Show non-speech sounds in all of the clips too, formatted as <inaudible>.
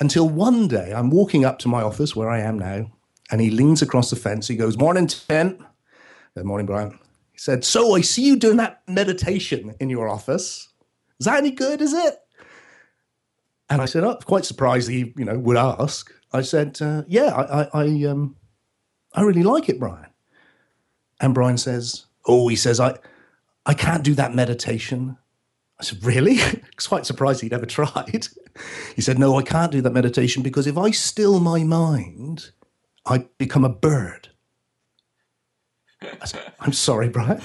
Until one day I'm walking up to my office where I am now, and he leans across the fence. He goes, Morning, Tim. Good morning, Brian. He said, So I see you doing that meditation in your office. Is that any good, is it? And I said, oh, quite surprised he, you know, would ask. I said, uh, yeah, I, I, I, um, I really like it, Brian. And Brian says, oh, he says, I, I can't do that meditation. I said, really? <laughs> Quite surprised he'd ever <laughs> tried. He said, no, I can't do that meditation because if I still my mind, I become a bird. I said, <laughs> I'm sorry, Brian.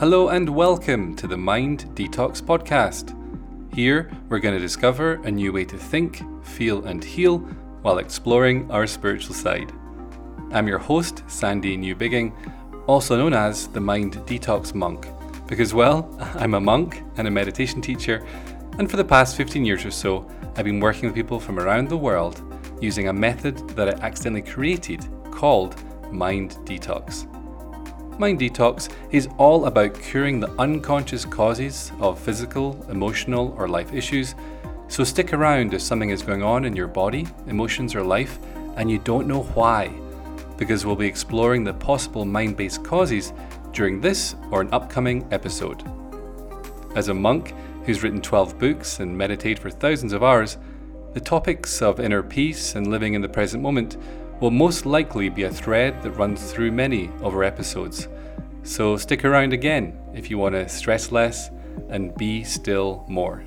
Hello and welcome to the Mind Detox Podcast. Here, we're going to discover a new way to think, feel, and heal while exploring our spiritual side. I'm your host, Sandy Newbigging, also known as the Mind Detox Monk, because, well, <laughs> I'm a monk and a meditation teacher, and for the past 15 years or so, I've been working with people from around the world using a method that I accidentally created called Mind Detox. Mind Detox is all about curing the unconscious causes of physical, emotional, or life issues. So stick around if something is going on in your body, emotions, or life and you don't know why, because we'll be exploring the possible mind based causes during this or an upcoming episode. As a monk who's written 12 books and meditated for thousands of hours, the topics of inner peace and living in the present moment will most likely be a thread that runs through many of our episodes. So stick around again if you want to stress less and be still more.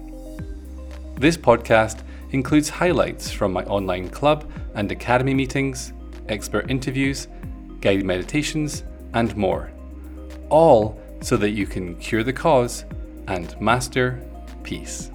This podcast includes highlights from my online club and academy meetings, expert interviews, guided meditations, and more. All so that you can cure the cause and master peace.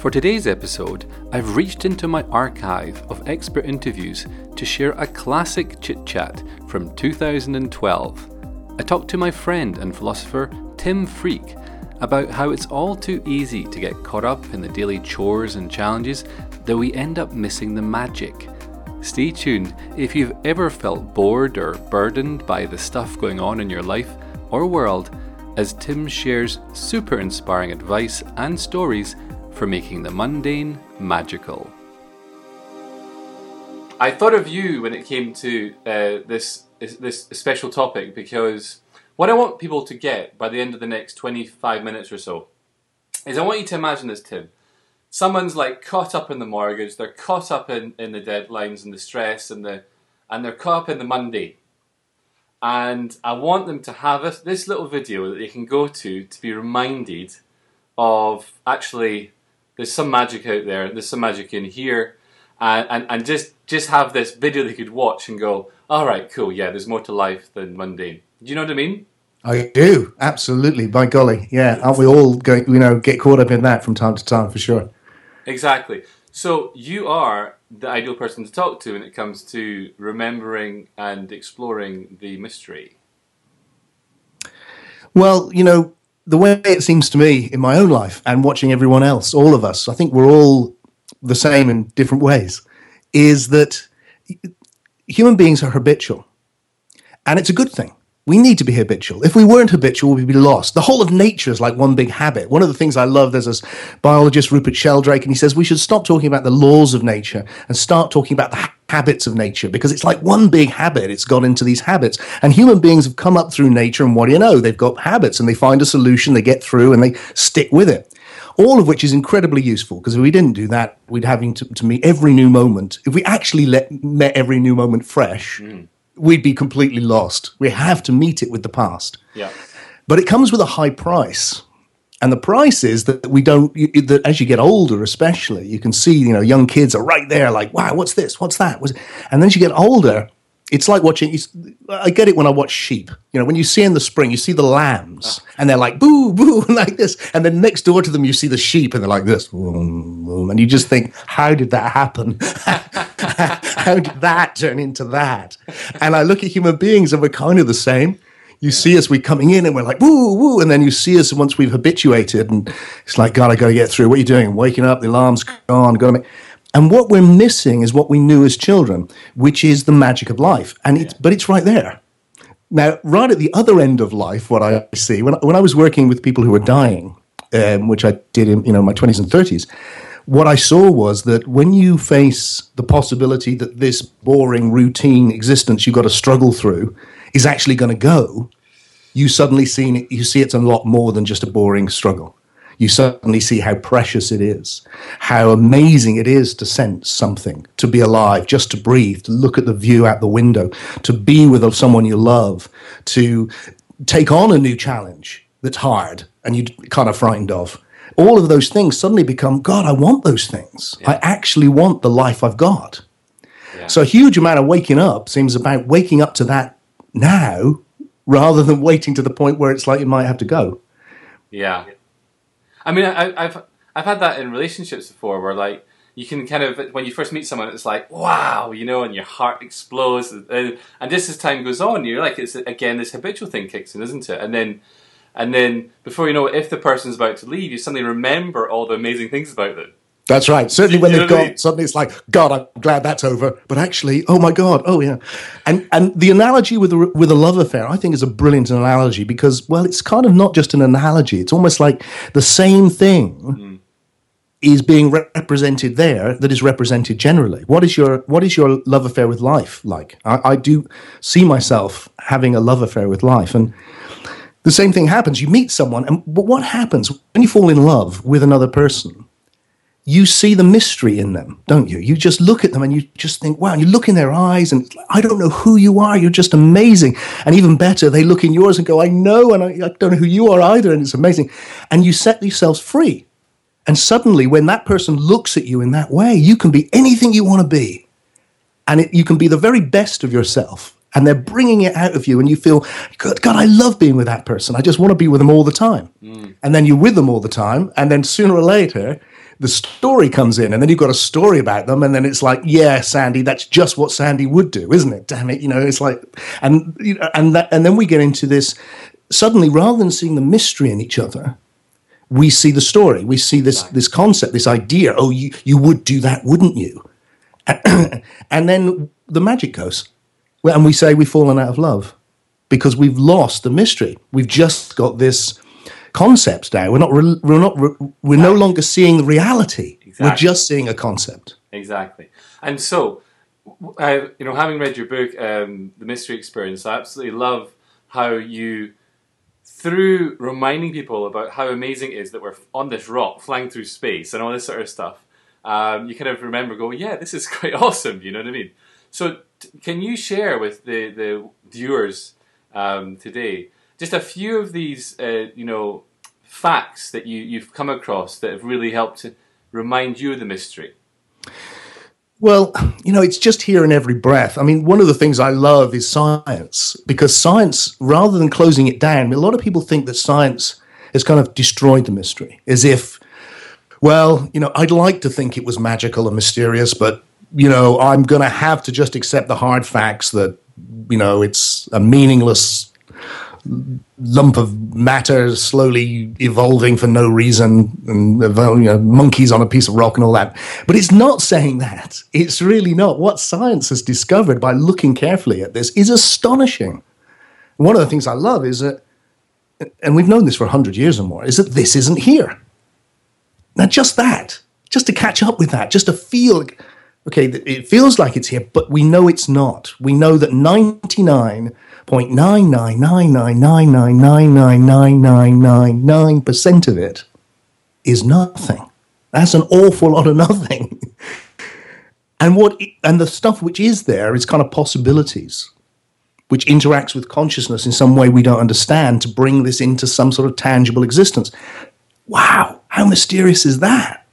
For today's episode, I've reached into my archive of expert interviews to share a classic chit chat from 2012. I talked to my friend and philosopher Tim Freke about how it's all too easy to get caught up in the daily chores and challenges that we end up missing the magic. Stay tuned if you've ever felt bored or burdened by the stuff going on in your life or world, as Tim shares super inspiring advice and stories for making the mundane magical. I thought of you when it came to uh, this this special topic because what I want people to get by the end of the next 25 minutes or so is I want you to imagine this, Tim. Someone's like caught up in the mortgage, they're caught up in, in the deadlines and the stress and the and they're caught up in the Monday. And I want them to have this, this little video that they can go to to be reminded of actually there's some magic out there. There's some magic in here, and, and and just just have this video they could watch and go, all right, cool, yeah. There's more to life than mundane. Do you know what I mean? I do absolutely. By golly, yeah. Aren't we all going? You know, get caught up in that from time to time for sure. Exactly. So you are the ideal person to talk to when it comes to remembering and exploring the mystery. Well, you know, the way it seems to me in my own life and watching everyone else, all of us, I think we're all the same in different ways, is that human beings are habitual. And it's a good thing. We need to be habitual. If we weren't habitual, we'd be lost. The whole of nature is like one big habit. One of the things I love, there's this biologist, Rupert Sheldrake, and he says we should stop talking about the laws of nature and start talking about the habits of nature because it's like one big habit. It's got into these habits. And human beings have come up through nature, and what do you know? They've got habits and they find a solution, they get through, and they stick with it. All of which is incredibly useful because if we didn't do that, we'd having to, to meet every new moment. If we actually let, met every new moment fresh, mm we'd be completely lost. We have to meet it with the past. Yeah. But it comes with a high price. And the price is that we don't, that as you get older, especially, you can see, you know, young kids are right there, like, wow, what's this? What's that? And then as you get older, it's like watching. I get it when I watch sheep. You know, when you see in the spring, you see the lambs, ah. and they're like boo boo <laughs> like this, and then next door to them you see the sheep, and they're like this, and you just think, how did that happen? <laughs> <laughs> how did that turn into that? And I look at human beings, and we're kind of the same. You yeah. see us, we're coming in, and we're like woo woo, and then you see us once we've habituated, and it's like, God, I got to get through. What are you doing? Waking up, the alarm's gone. Got to make And what we're missing is what we knew as children, which is the magic of life. And it's, but it's right there. Now, right at the other end of life, what I see when, when I was working with people who were dying, um, which I did in you know my twenties and thirties, what I saw was that when you face the possibility that this boring routine existence you've got to struggle through is actually going to go, you suddenly see you see it's a lot more than just a boring struggle you suddenly see how precious it is, how amazing it is to sense something, to be alive, just to breathe, to look at the view out the window, to be with someone you love, to take on a new challenge that's hard and you're kind of frightened of. All of those things suddenly become, God, I want those things. Yeah. I actually want the life I've got. Yeah. So a huge amount of waking up seems about waking up to that now rather than waiting to the point where it's like you might have to go. Yeah. I mean, I, have I've had that in relationships before, where like you can kind of when you first meet someone, it's like wow, you know, and your heart explodes, and, and just as time goes on, you're like, it's again this habitual thing kicks in, isn't it? And then and then before you know it, if the person's about to leave, you suddenly remember all the amazing things about them. That's right. Certainly, when they've gone, suddenly it's like, God, I'm glad that's over. But actually, oh my God, oh yeah. And and the analogy with a, with a love affair, I think, is a brilliant analogy because, well, it's kind of not just an analogy. It's almost like the same thing mm. is being represented there that is represented generally. What is your what is your love affair with life like? I, I do see myself having a love affair with life, and the same thing happens. You meet someone, and but what happens when you fall in love with another person? you see the mystery in them, don't you? You just look at them and you just think, wow, and you look in their eyes and I don't know who you are. You're just amazing. And even better, they look in yours and go, I know, and I, I don't know who you are either. And it's amazing. And you set yourselves free. And suddenly, when that person looks at you in that way, you can be anything you want to be. And it, you can be the very best of yourself. And they're bringing it out of you, and you feel, God, God, I love being with that person. I just want to be with them all the time. Mm. And then you're with them all the time. And then sooner or later, the story comes in, and then you've got a story about them, and then it's like, yeah, Sandy, that's just what Sandy would do, isn't it? Damn it, you know, it's like, and you know, and that, and then we get into this. Suddenly, rather than seeing the mystery in each other, we see the story. We see this this concept, this idea. Oh, you you would do that, wouldn't you? <clears throat> and then the magic goes, and we say we've fallen out of love because we've lost the mystery. We've just got this concepts now. We're not. Re- we're not. Re- we're no longer seeing the reality. Exactly. We're just seeing a concept. Exactly. And so, uh, you know, having read your book, um, The Mystery Experience, I absolutely love how you, through reminding people about how amazing it is that we're on this rock flying through space and all this sort of stuff, um, you kind of remember, going, yeah, this is <laughs> quite awesome. You know what I mean? So, can you share with the the viewers um, today? just a few of these, uh, you know, facts that you, you've come across that have really helped to remind you of the mystery? Well, you know, it's just here in every breath. I mean, one of the things I love is science because science, rather than closing it down, a lot of people think that science has kind of destroyed the mystery, as if, well, you know, I'd like to think it was magical and mysterious, but, you know, I'm going to have to just accept the hard facts that, you know, it's a meaningless lump of matter slowly evolving for no reason and you know, monkeys on a piece of rock and all that. But it's not saying that. It's really not. What science has discovered by looking carefully at this is astonishing. One of the things I love is that, and we've known this for 100 years or more, is that this isn't here. Now, just that, just to catch up with that, just to feel, okay, it feels like it's here, but we know it's not. We know that 99 0.99999999999% of it is nothing. That's an awful lot of nothing. and what and the stuff which is there is kind of possibilities which interacts with consciousness in some way we don't understand to bring this into some sort of tangible existence. Wow, how mysterious is that?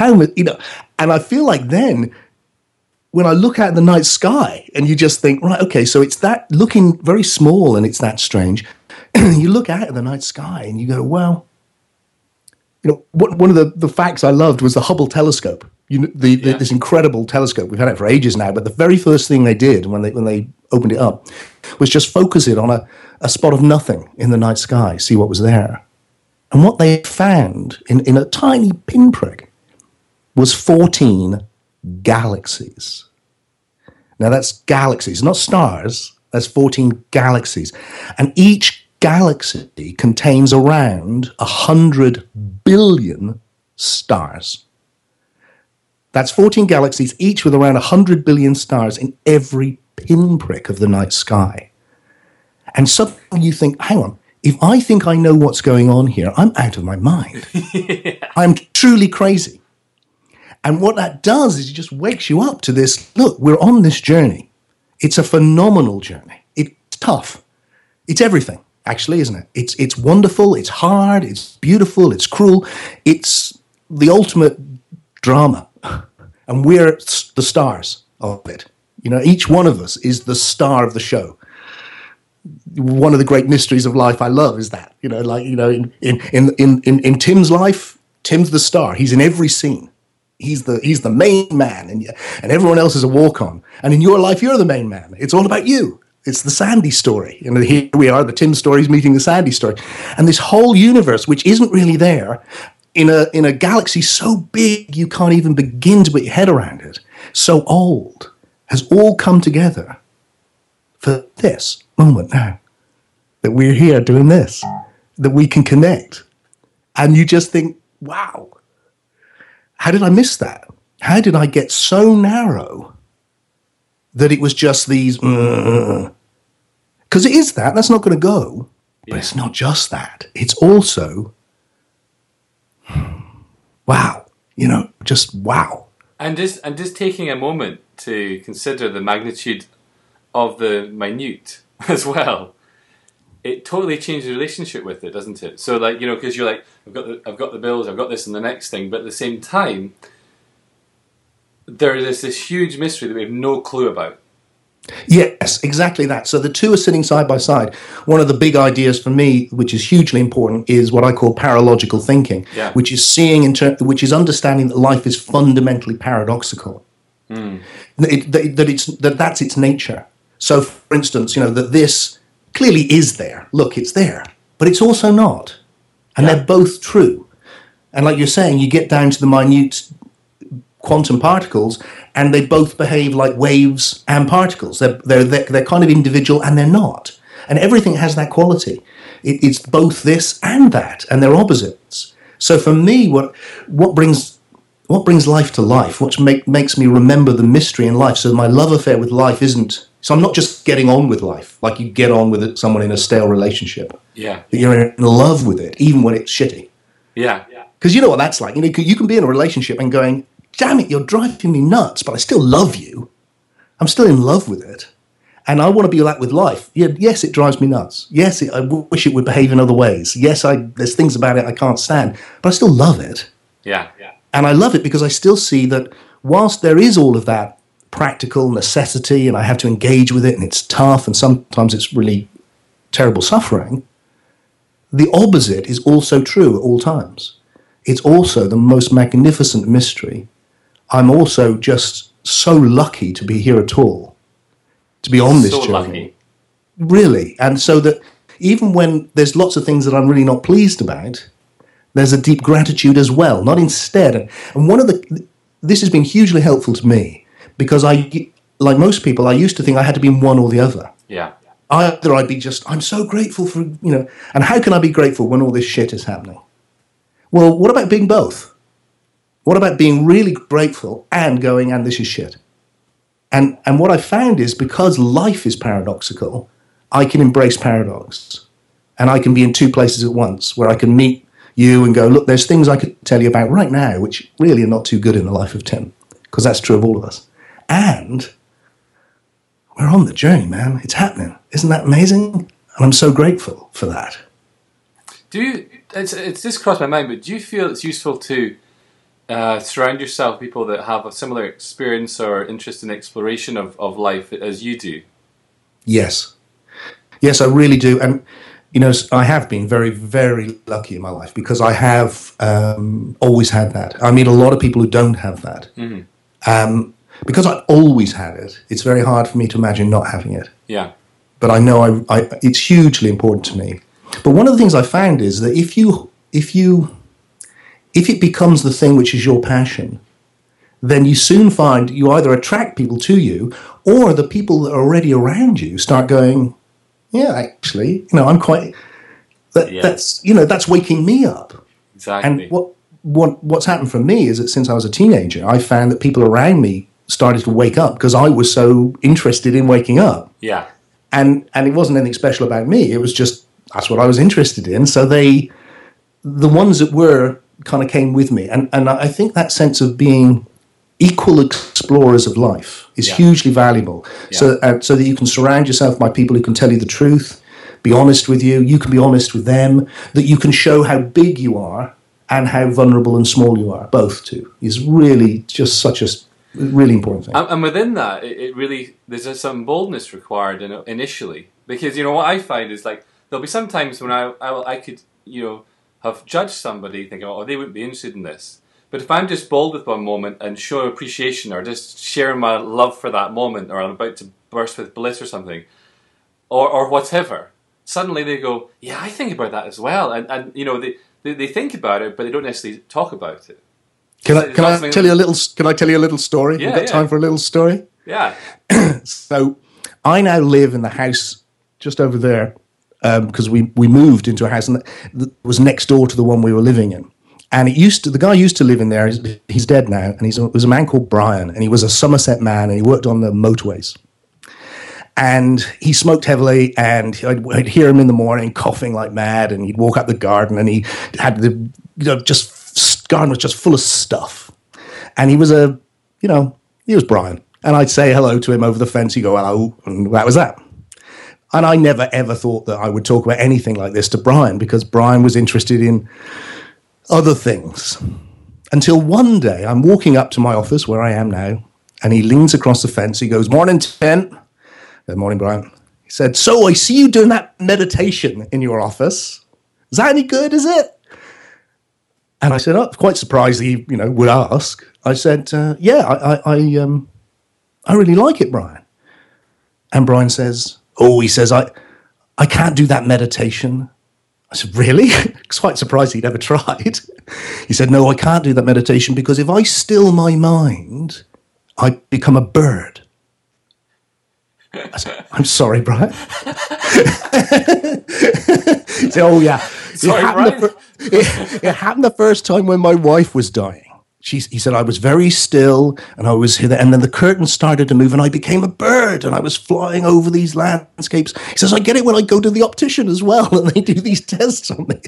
How you know, and I feel like then when I look at the night sky and you just think, right, okay, so it's that looking very small and it's that strange. <clears throat> you look out at the night sky and you go, well, you know, one of the, the facts I loved was the Hubble telescope. You know, the, yeah. the, this incredible telescope. We've had it for ages now, but the very first thing they did when they when they opened it up was just focus it on a, a spot of nothing in the night sky, see what was there. And what they found in, in a tiny pinprick was 14 galaxies. Now that's galaxies, not stars. That's 14 galaxies. And each galaxy contains around 100 billion stars. That's 14 galaxies, each with around 100 billion stars in every pinprick of the night sky. And suddenly you think, hang on, if I think I know what's going on here, I'm out of my mind. <laughs> yeah. I'm truly crazy. And what that does is it just wakes you up to this look, we're on this journey. It's a phenomenal journey. It's tough. It's everything, actually, isn't it? It's, it's wonderful, it's hard, it's beautiful, it's cruel. It's the ultimate drama. <laughs> And we're the stars of it. You know, each one of us is the star of the show. One of the great mysteries of life I love is that, you know, like, you know, in, in, in, in, in Tim's life, Tim's the star. He's in every scene he's the he's the main man and and everyone else is a walk on and in your life you're the main man. It's all about you. It's the sandy story. And here we are the tim stories meeting the sandy story. And this whole universe which isn't really there in a in a galaxy so big you can't even begin to put your head around it so old has all come together for this moment now that we're here doing this that we can connect. And you just think wow how did I miss that? How did I get so narrow that it was just these? Because uh, it is that. That's not going to go. Yeah. But it's not just that. It's also, wow. You know, just wow. And just and just taking a moment to consider the magnitude of the minute <laughs> as well it totally changes the relationship with it, doesn't it? So like you know, because you're like, I've got the, I've got the bills, I've got this and the next thing, but at the same time, there is this huge mystery that we have no clue about. Yes, exactly that. So the two are sitting side by side. One of the big ideas for me, which is hugely important, is what I call paralogical thinking, yeah. which is seeing, inter- which is understanding that life is fundamentally paradoxical. Mm. It, that, that it's that that's its nature. So, for instance, you know that this clearly is there. Look, it's there. But it's also not. And yeah. they're both true. And like you're saying, you get down to the minute quantum particles and they both behave like waves and particles. They're, they're, they're, they're kind of individual and they're not. And everything has that quality. It, it's both this and that, and they're opposites. So for me, what, what brings what brings life to life, what make, makes me remember the mystery in life. So my love affair with life isn't so I'm not just getting on with life like you get on with someone in a stale relationship. Yeah. But you're in love with it, even when it's shitty. Yeah. Because you know what that's like. You know, you can be in a relationship and going, damn it, you're driving me nuts, but I still love you. I'm still in love with it. And I want to be like with life. Yeah, yes, it drives me nuts. Yes, it, I w- wish it would behave in other ways. Yes, I, there's things about it I can't stand, but I still love it. Yeah. yeah. And I love it because I still see that whilst there is all of that practical necessity and I have to engage with it and it's tough and sometimes it's really terrible suffering, the opposite is also true at all times. It's also the most magnificent mystery. I'm also just so lucky to be here at all, to be on this so journey. Lucky. Really. And so that even when there's lots of things that I'm really not pleased about, there's a deep gratitude as well, not instead. And one of the, this has been hugely helpful to me because I, like most people, I used to think I had to be in one or the other. Yeah. Either I'd be just, I'm so grateful for, you know, and how can I be grateful when all this shit is happening? Well, what about being both? What about being really grateful and going, and this is shit? And, and what I found is because life is paradoxical, I can embrace paradox. And I can be in two places at once where I can meet you and go, look, there's things I could tell you about right now which really are not too good in the life of Tim, because that's true of all of us and we're on the journey, man. It's happening. Isn't that amazing? And I'm so grateful for that. Do you? It's it's just crossed my mind, but do you feel it's useful to uh, surround yourself with people that have a similar experience or interest in exploration of, of life as you do? Yes, yes, I really do, and you know, I have been very, very lucky in my life because I have um, always had that. I meet a lot of people who don't have that. Mm-hmm. Um, because I always had it, it's very hard for me to imagine not having it. Yeah. But I know I, I, it's hugely important to me. But one of the things I found is that if you if you if it becomes the thing which is your passion, then you soon find you either attract people to you or the people that are already around you start going, yeah, actually, you know, I'm quite, that, Yeah. that's, you know, that's waking me up. Exactly. And what, what, what's happened for me is that since I was a teenager, I found that people around me started to wake up because I was so interested in waking up yeah. and and it wasn't anything special about me. It was just that's what I was interested in. So they, the ones that were, kind of came with me, and and I think that sense of being equal explorers of life is Yeah. hugely valuable. So uh, so that you can surround yourself by people who can tell you the truth, be honest with you. You can be honest with them. That you can show how big you are and how vulnerable and small you are. Both too is really just such a really important thing. And, within that, it, really there's some boldness required in, initially because you know what I find is like there'll be some times when I, I I could you know have judged somebody thinking oh they wouldn't be interested in this, but if I'm just bold with one moment and show appreciation or just share my love for that moment or I'm about to burst with bliss or something, or or whatever, suddenly they go yeah I think about that as well and and you know. They, they think about it, but they don't necessarily talk about it. Can I can I tell you a little? Can I tell you a little story? Yeah, You've got yeah. time for a little story. Yeah, <clears throat> So I now live in the house just over there um, because we, we moved into a house and that was next door to the one we were living in. And it used to the guy used to live in there. He's, he's dead now, and he's a, was a man called Brian, and he was a Somerset man, and he worked on the motorways. And he smoked heavily, and I'd, I'd hear him in the morning coughing like mad, and he'd walk up the garden, and he had the you know just garden was just full of stuff and he was a, you know, he was Brian. And I'd say hello to him over the fence. He'd go, hello. And that was that. And I never ever thought that I would talk about anything like this to Brian because Brian was interested in other things. Until one day I'm walking up to my office where I am now, and he leans across the fence. He goes, Morning, Tim. Good morning, Brian. He said, So I see you doing that meditation in your office. Is that any good, is it? And I said, "Oh, quite surprised he, you know, would ask." I said, uh, "Yeah, I, I, I, um, I really like it, Brian." And Brian says, "Oh, he says I, I can't do that meditation." I said, "Really?" <laughs> Quite surprised he'd ever <laughs> tried. He said, "No, I can't do that meditation because if I still my mind, I become a bird." I said, "I'm sorry, Brian." <laughs> "Oh yeah, Sorry, it happened, Brian. the <laughs> it, it happened the first time when my wife was dying. She, he said, I was very still and I was here, and then the curtain started to move and I became a bird and I was flying over these landscapes. He says, I get it when I go to the optician as well and they do these tests on me.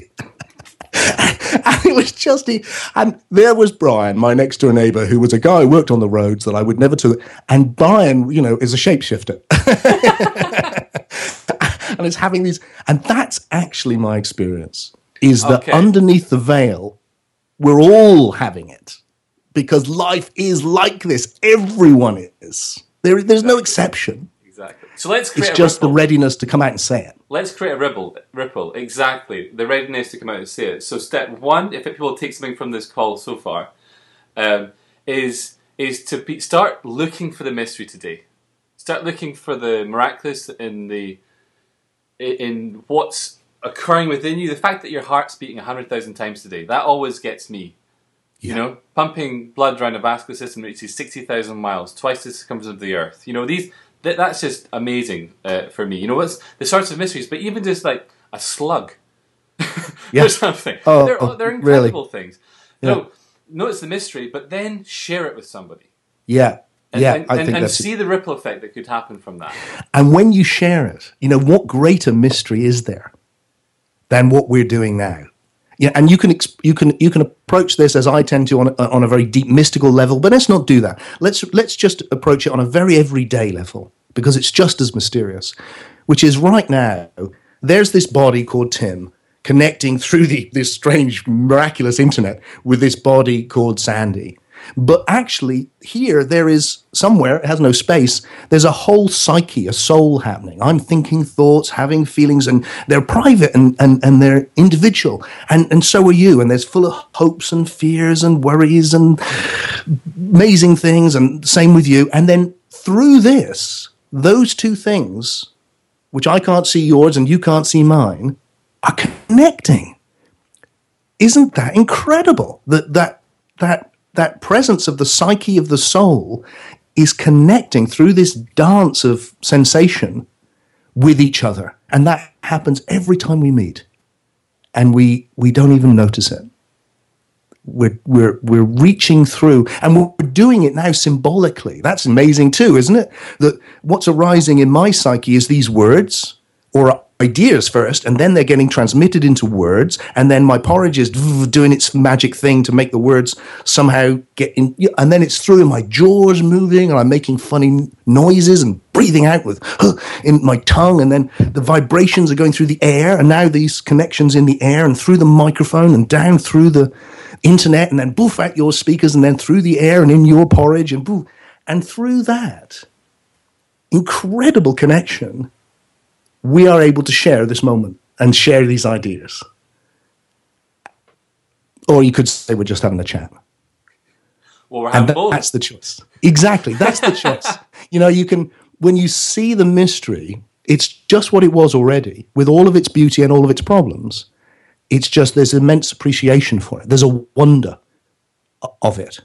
<laughs> and it was just, and there was Brian, my next door neighbor, who was a guy who worked on the roads that I would never took. And Brian, you know, is a shapeshifter. <laughs> and is having these, and that's actually my experience is that Okay. underneath the veil, we're all having it because life is like this. Everyone is. There, there's no exception. exactly. So let's create It's just the readiness to come out and say it. let's create a ripple. Ripple, exactly. The readiness to come out and say it. So step one, if people take something from this call so far, um, is is to be, start looking for the mystery today. Start looking for the miraculous in the in what's occurring within you. The fact that your heart's beating hundred thousand times today that always gets me. You know, pumping blood around the vascular system reaches sixty thousand miles, twice the circumference of the Earth. You know these. That, that's just amazing uh, for me. You know what's the sorts of mysteries, but even just like a slug <laughs> Yeah. or something. Oh, they're, oh, they're really? incredible things. No, notice the mystery, but then share it with somebody. Yeah. And, yeah, and, I think and that's see the ripple effect that could happen from that. And when you share it, you know, what greater mystery is there than what we're doing now? Yeah, and you can you can you can approach this as I tend to on a, on a very deep mystical level, but let's not do that. Let's let's just approach it on a very everyday level because it's just as mysterious. Which is right now, there's this body called Tim connecting through the this strange miraculous internet with this body called Sandy. But actually, here there is somewhere, it has no space, there's a whole psyche, a soul happening. I'm thinking thoughts, having feelings, and they're private and, and, and they're individual. And, and so are you. And there's full of hopes and fears and worries and amazing things, and same with you. And then through this, those two things, which I can't see yours and you can't see mine, are connecting isn't that incredible that that that that presence of the psyche of the soul is connecting through this dance of sensation with each other. And that happens every time we meet. And we, we don't even notice it. We're, we're, we're reaching through and we're doing it now symbolically. That's amazing too, isn't it? That what's arising in my psyche is these words or ideas first, and then they're getting transmitted into words, and then my porridge is doing its magic thing to make the words somehow get in, and then it's through my jaws moving, and I'm making funny noises and breathing out with in my tongue, and then the vibrations are going through the air, and now these connections in the air and through the microphone and down through the internet, and then boof out your speakers, and then through the air and in your porridge, and boof, and through that incredible connection we are able to share this moment and share these ideas. Or you could say we're just having a chat. Well, we're having and both. that's the choice. Exactly. That's the choice. <laughs> you know, you can, when you see the mystery, it's just what it was already, with all of its beauty and all of its problems. It's just there's immense appreciation for it. There's a wonder of it.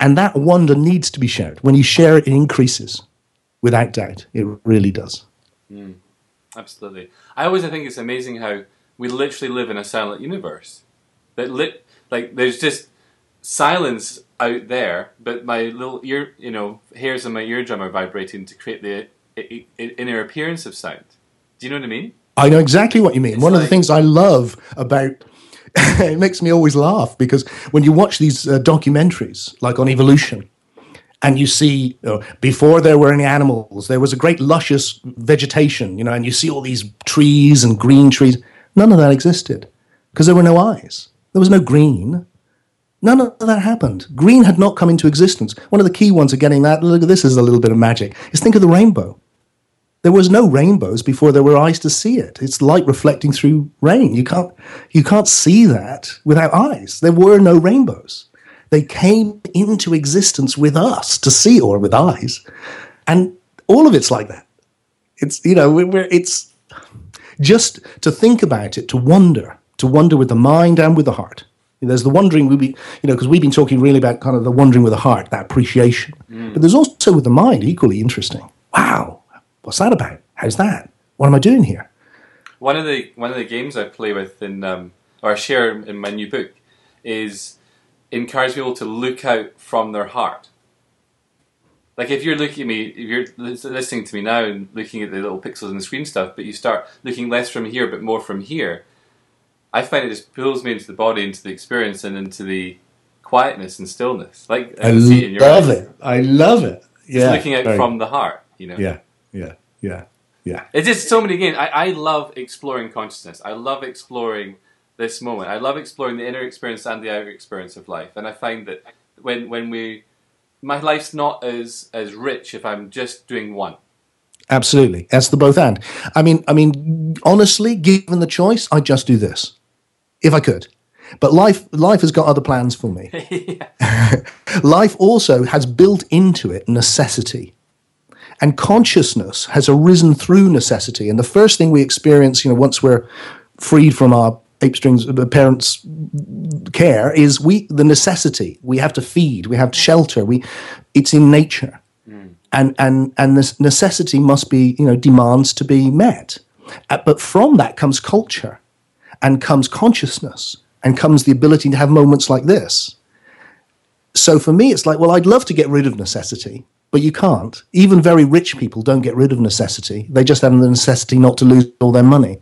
And that wonder needs to be shared. When you share it, it increases, without doubt. It really does. Mm. Absolutely. I always think it's amazing how we literally live in a silent universe. That lit, like there's just silence out there, but my little ear, you know, hairs on my eardrum are vibrating to create the I- I- inner appearance of sound. Do you know what I mean? I know exactly what you mean. It's One of the things I love about <laughs> it makes me always laugh because when you watch these uh, documentaries, like on evolution, and you see uh, before there were any animals, there was a great luscious vegetation, you know, and you see all these trees and green trees. None of that existed because there were no eyes. There was no green. None of that happened. Green had not come into existence. One of the key ones of getting that, look at this is a little bit of magic, is think of the rainbow. There was no rainbows before there were eyes to see it. It's light reflecting through rain. You can't, you can't see that without eyes. There were no rainbows. They came into existence with us to see or with eyes. And all of it's like that. It's, you know, we're, it's just to think about it, to wonder, to wonder with the mind and with the heart. There's the wondering, we be, you know, because we've been talking really about kind of the wondering with the heart, that appreciation. But there's also with the mind, equally interesting. Wow, what's that about? How's that? What am I doing here? One of the one of the games I play with in um, or I share in my new book is encourage people to look out from their heart. Like if you're looking at me, if you're listening to me now and looking at the little pixels on the screen stuff, but you start looking less from here but more from here, I find it just pulls me into the body, into the experience, and into the quietness and stillness. Like I can see it in your love eyes. it. I love it. Yeah, Just looking out very- from the heart. You know. Yeah, yeah, yeah, yeah. It's just so many games. I, I love exploring consciousness. I love exploring this moment. I love exploring the inner experience and the outer experience of life. And I find that when when we my life's not as as rich if I'm just doing one. Absolutely, that's the both and. I mean, I mean, honestly, given the choice, I'd just do this if I could. But life, life has got other plans for me. <laughs> <laughs> life also has built into it necessity. And consciousness has arisen through necessity. And the first thing we experience, you know, once we're freed from our ape strings uh, parents' care, is we the necessity. We have to feed. We have to shelter. We, it's in nature, and and and this necessity must be, you know, demands to be met. Uh, but from that comes culture, and comes consciousness, and comes the ability to have moments like this so for me, it's like, well, I'd love to get rid of necessity, but you can't. Even very rich people don't get rid of necessity. They just have the necessity not to lose all their money.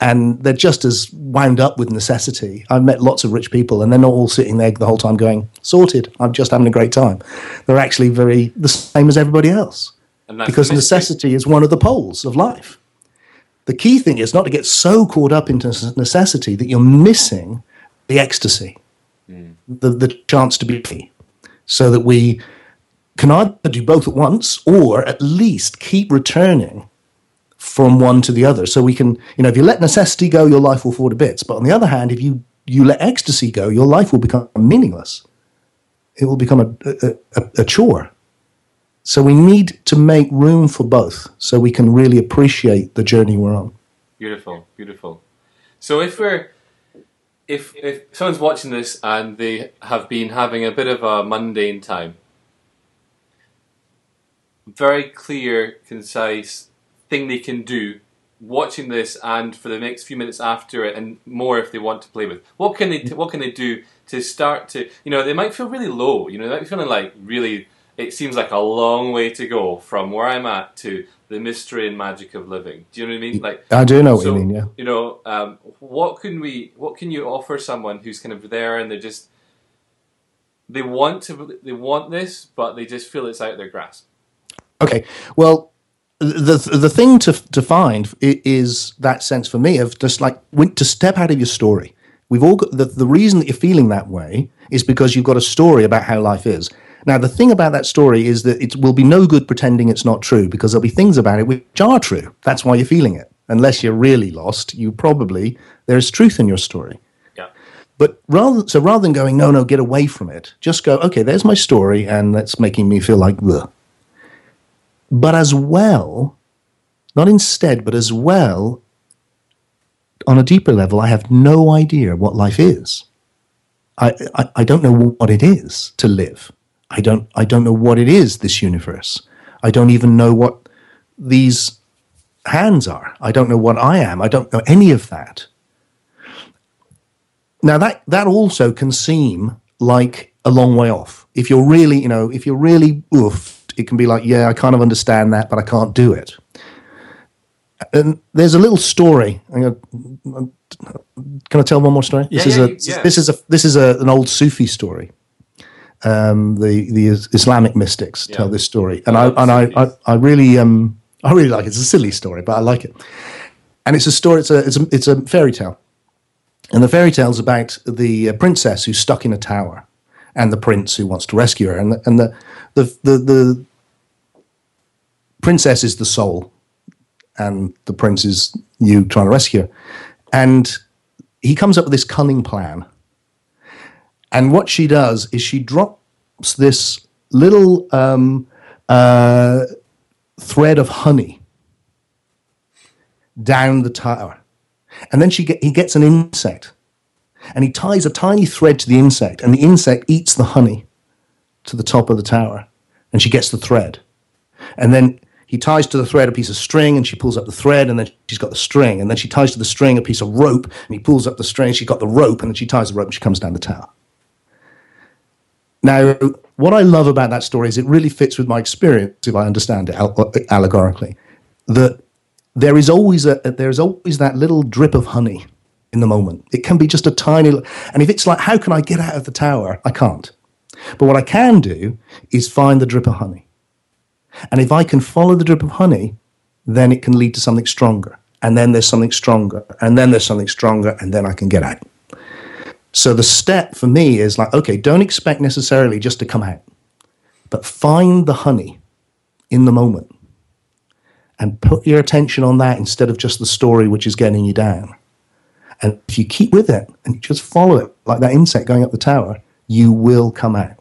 And they're just as wound up with necessity. I've met lots of rich people, and they're not all sitting there the whole time going, sorted, I'm just having a great time. They're actually very the same as everybody else because necessity is one of the poles of life. The key thing is not to get so caught up into necessity that you're missing the ecstasy, the, the chance to be free, so that we can either do both at once or at least keep returning from one to the other. So we can, you know, if you let necessity go, your life will fall to bits. But on the other hand, if you, you let ecstasy go, your life will become meaningless. It will become a, a, a, chore. So we need to make room for both so we can really appreciate the journey we're on. Beautiful, beautiful. So if we're if if someone's watching this and they have been having a bit of a mundane time, very clear, concise thing they can do watching this and for the next few minutes after it and more if they want to play with what can they what can they do to start to you know they might feel really low you know they might be feeling like really it seems like a long way to go from where i'm at to the mystery and magic of living do you know what i mean like I do know what you mean, yeah. you know um, what can we what can you offer someone who's kind of there and they're just they want to they want this but they just feel it's out of their grasp Okay. Well, the the thing to to find is that sense for me of just like to step out of your story. We've all got the, the reason that you're feeling that way is because you've got a story about how life is. Now, the thing about that story is that it will be no good pretending it's not true because there'll be things about it which are true. That's why you're feeling it. Unless you're really lost, you probably there's truth in your story. yeah But rather, so rather than going, no, no, get away from it, just go, okay, there's my story, and that's making me feel like the. But as well, not instead, but as well, on a deeper level, I have no idea what life is. I, I, I don't know what it is to live. I don't, I don't know what it is, this universe. I don't even know what these hands are. I don't know what I am. I don't know any of that. Now that that also can seem like a long way off. If you're really, you know, if you're really oofed, it can be like, yeah, I kind of understand that, but I can't do it. And there's a little story. Gonna- Can I tell one more story? Yeah, this is a yeah. this is a this is a, an old Sufi story. Um, the the Islamic mystics tell this story, and I and I, I I really um I really like it. It's a silly story, but I like it. And it's a story. It's a it's a it's a fairy tale. And the fairy tale's about the uh, princess who's stuck in a tower and the prince who wants to rescue her. And the, and the, the, the, the princess is the soul and the prince is you trying to rescue her. And he comes up with this cunning plan. And what she does is she drops this little um, uh, thread of honey down the tower. And then she get, he gets an insect and he ties a tiny thread to the insect, and the insect eats the honey to the top of the tower, and she gets the thread. And then he ties to the thread a piece of string, and she pulls up the thread, and then she's got the string. And then she ties to the string a piece of rope, and he pulls up the string, she's got the rope, and then she ties the rope, and she comes down the tower. Now, what I love about that story is it really fits with my experience, if I understand it al- allegorically, that there is always a there is always that little drip of honey in the moment. It can be just a tiny, and if it's like, how can I get out of the tower? I can't. But what I can do is find the drip of honey, and if I can follow the drip of honey, then it can lead to something stronger, and then there's something stronger, and then there's something stronger, and then I can get out. So the step for me is like, okay, don't expect necessarily just to come out, but find the honey in the moment. And put your attention on that instead of just the story which is getting you down. And if you keep with it and just follow it like that insect going up the tower, you will come out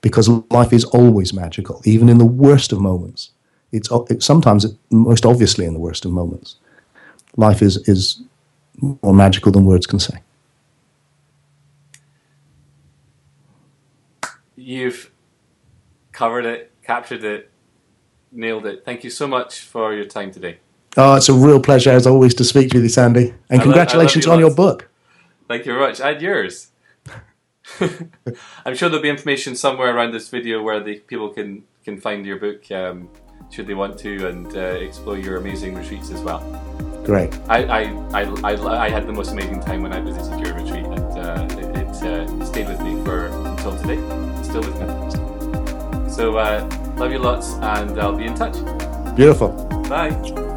because life is always magical, even in the worst of moments. It's, sometimes it, most obviously in the worst of moments. Life is, is more magical than words can say. You've covered it, captured it, nailed it. Thank you so much for your time today. Oh, it's a real pleasure, as always, to speak with you, Sandy. And I love- love congratulations you on your book. Thank you very much. And yours. <laughs> I'm sure there'll be information somewhere around this video where the people can, can find your book um, should they want to and uh, explore your amazing retreats as well. Great. I, I, I, I, I had the most amazing time when I visited your retreat and uh, it, it uh, stayed with me for until today. It's still with me. So uh, love you lots and I'll be in touch. Beautiful. Bye.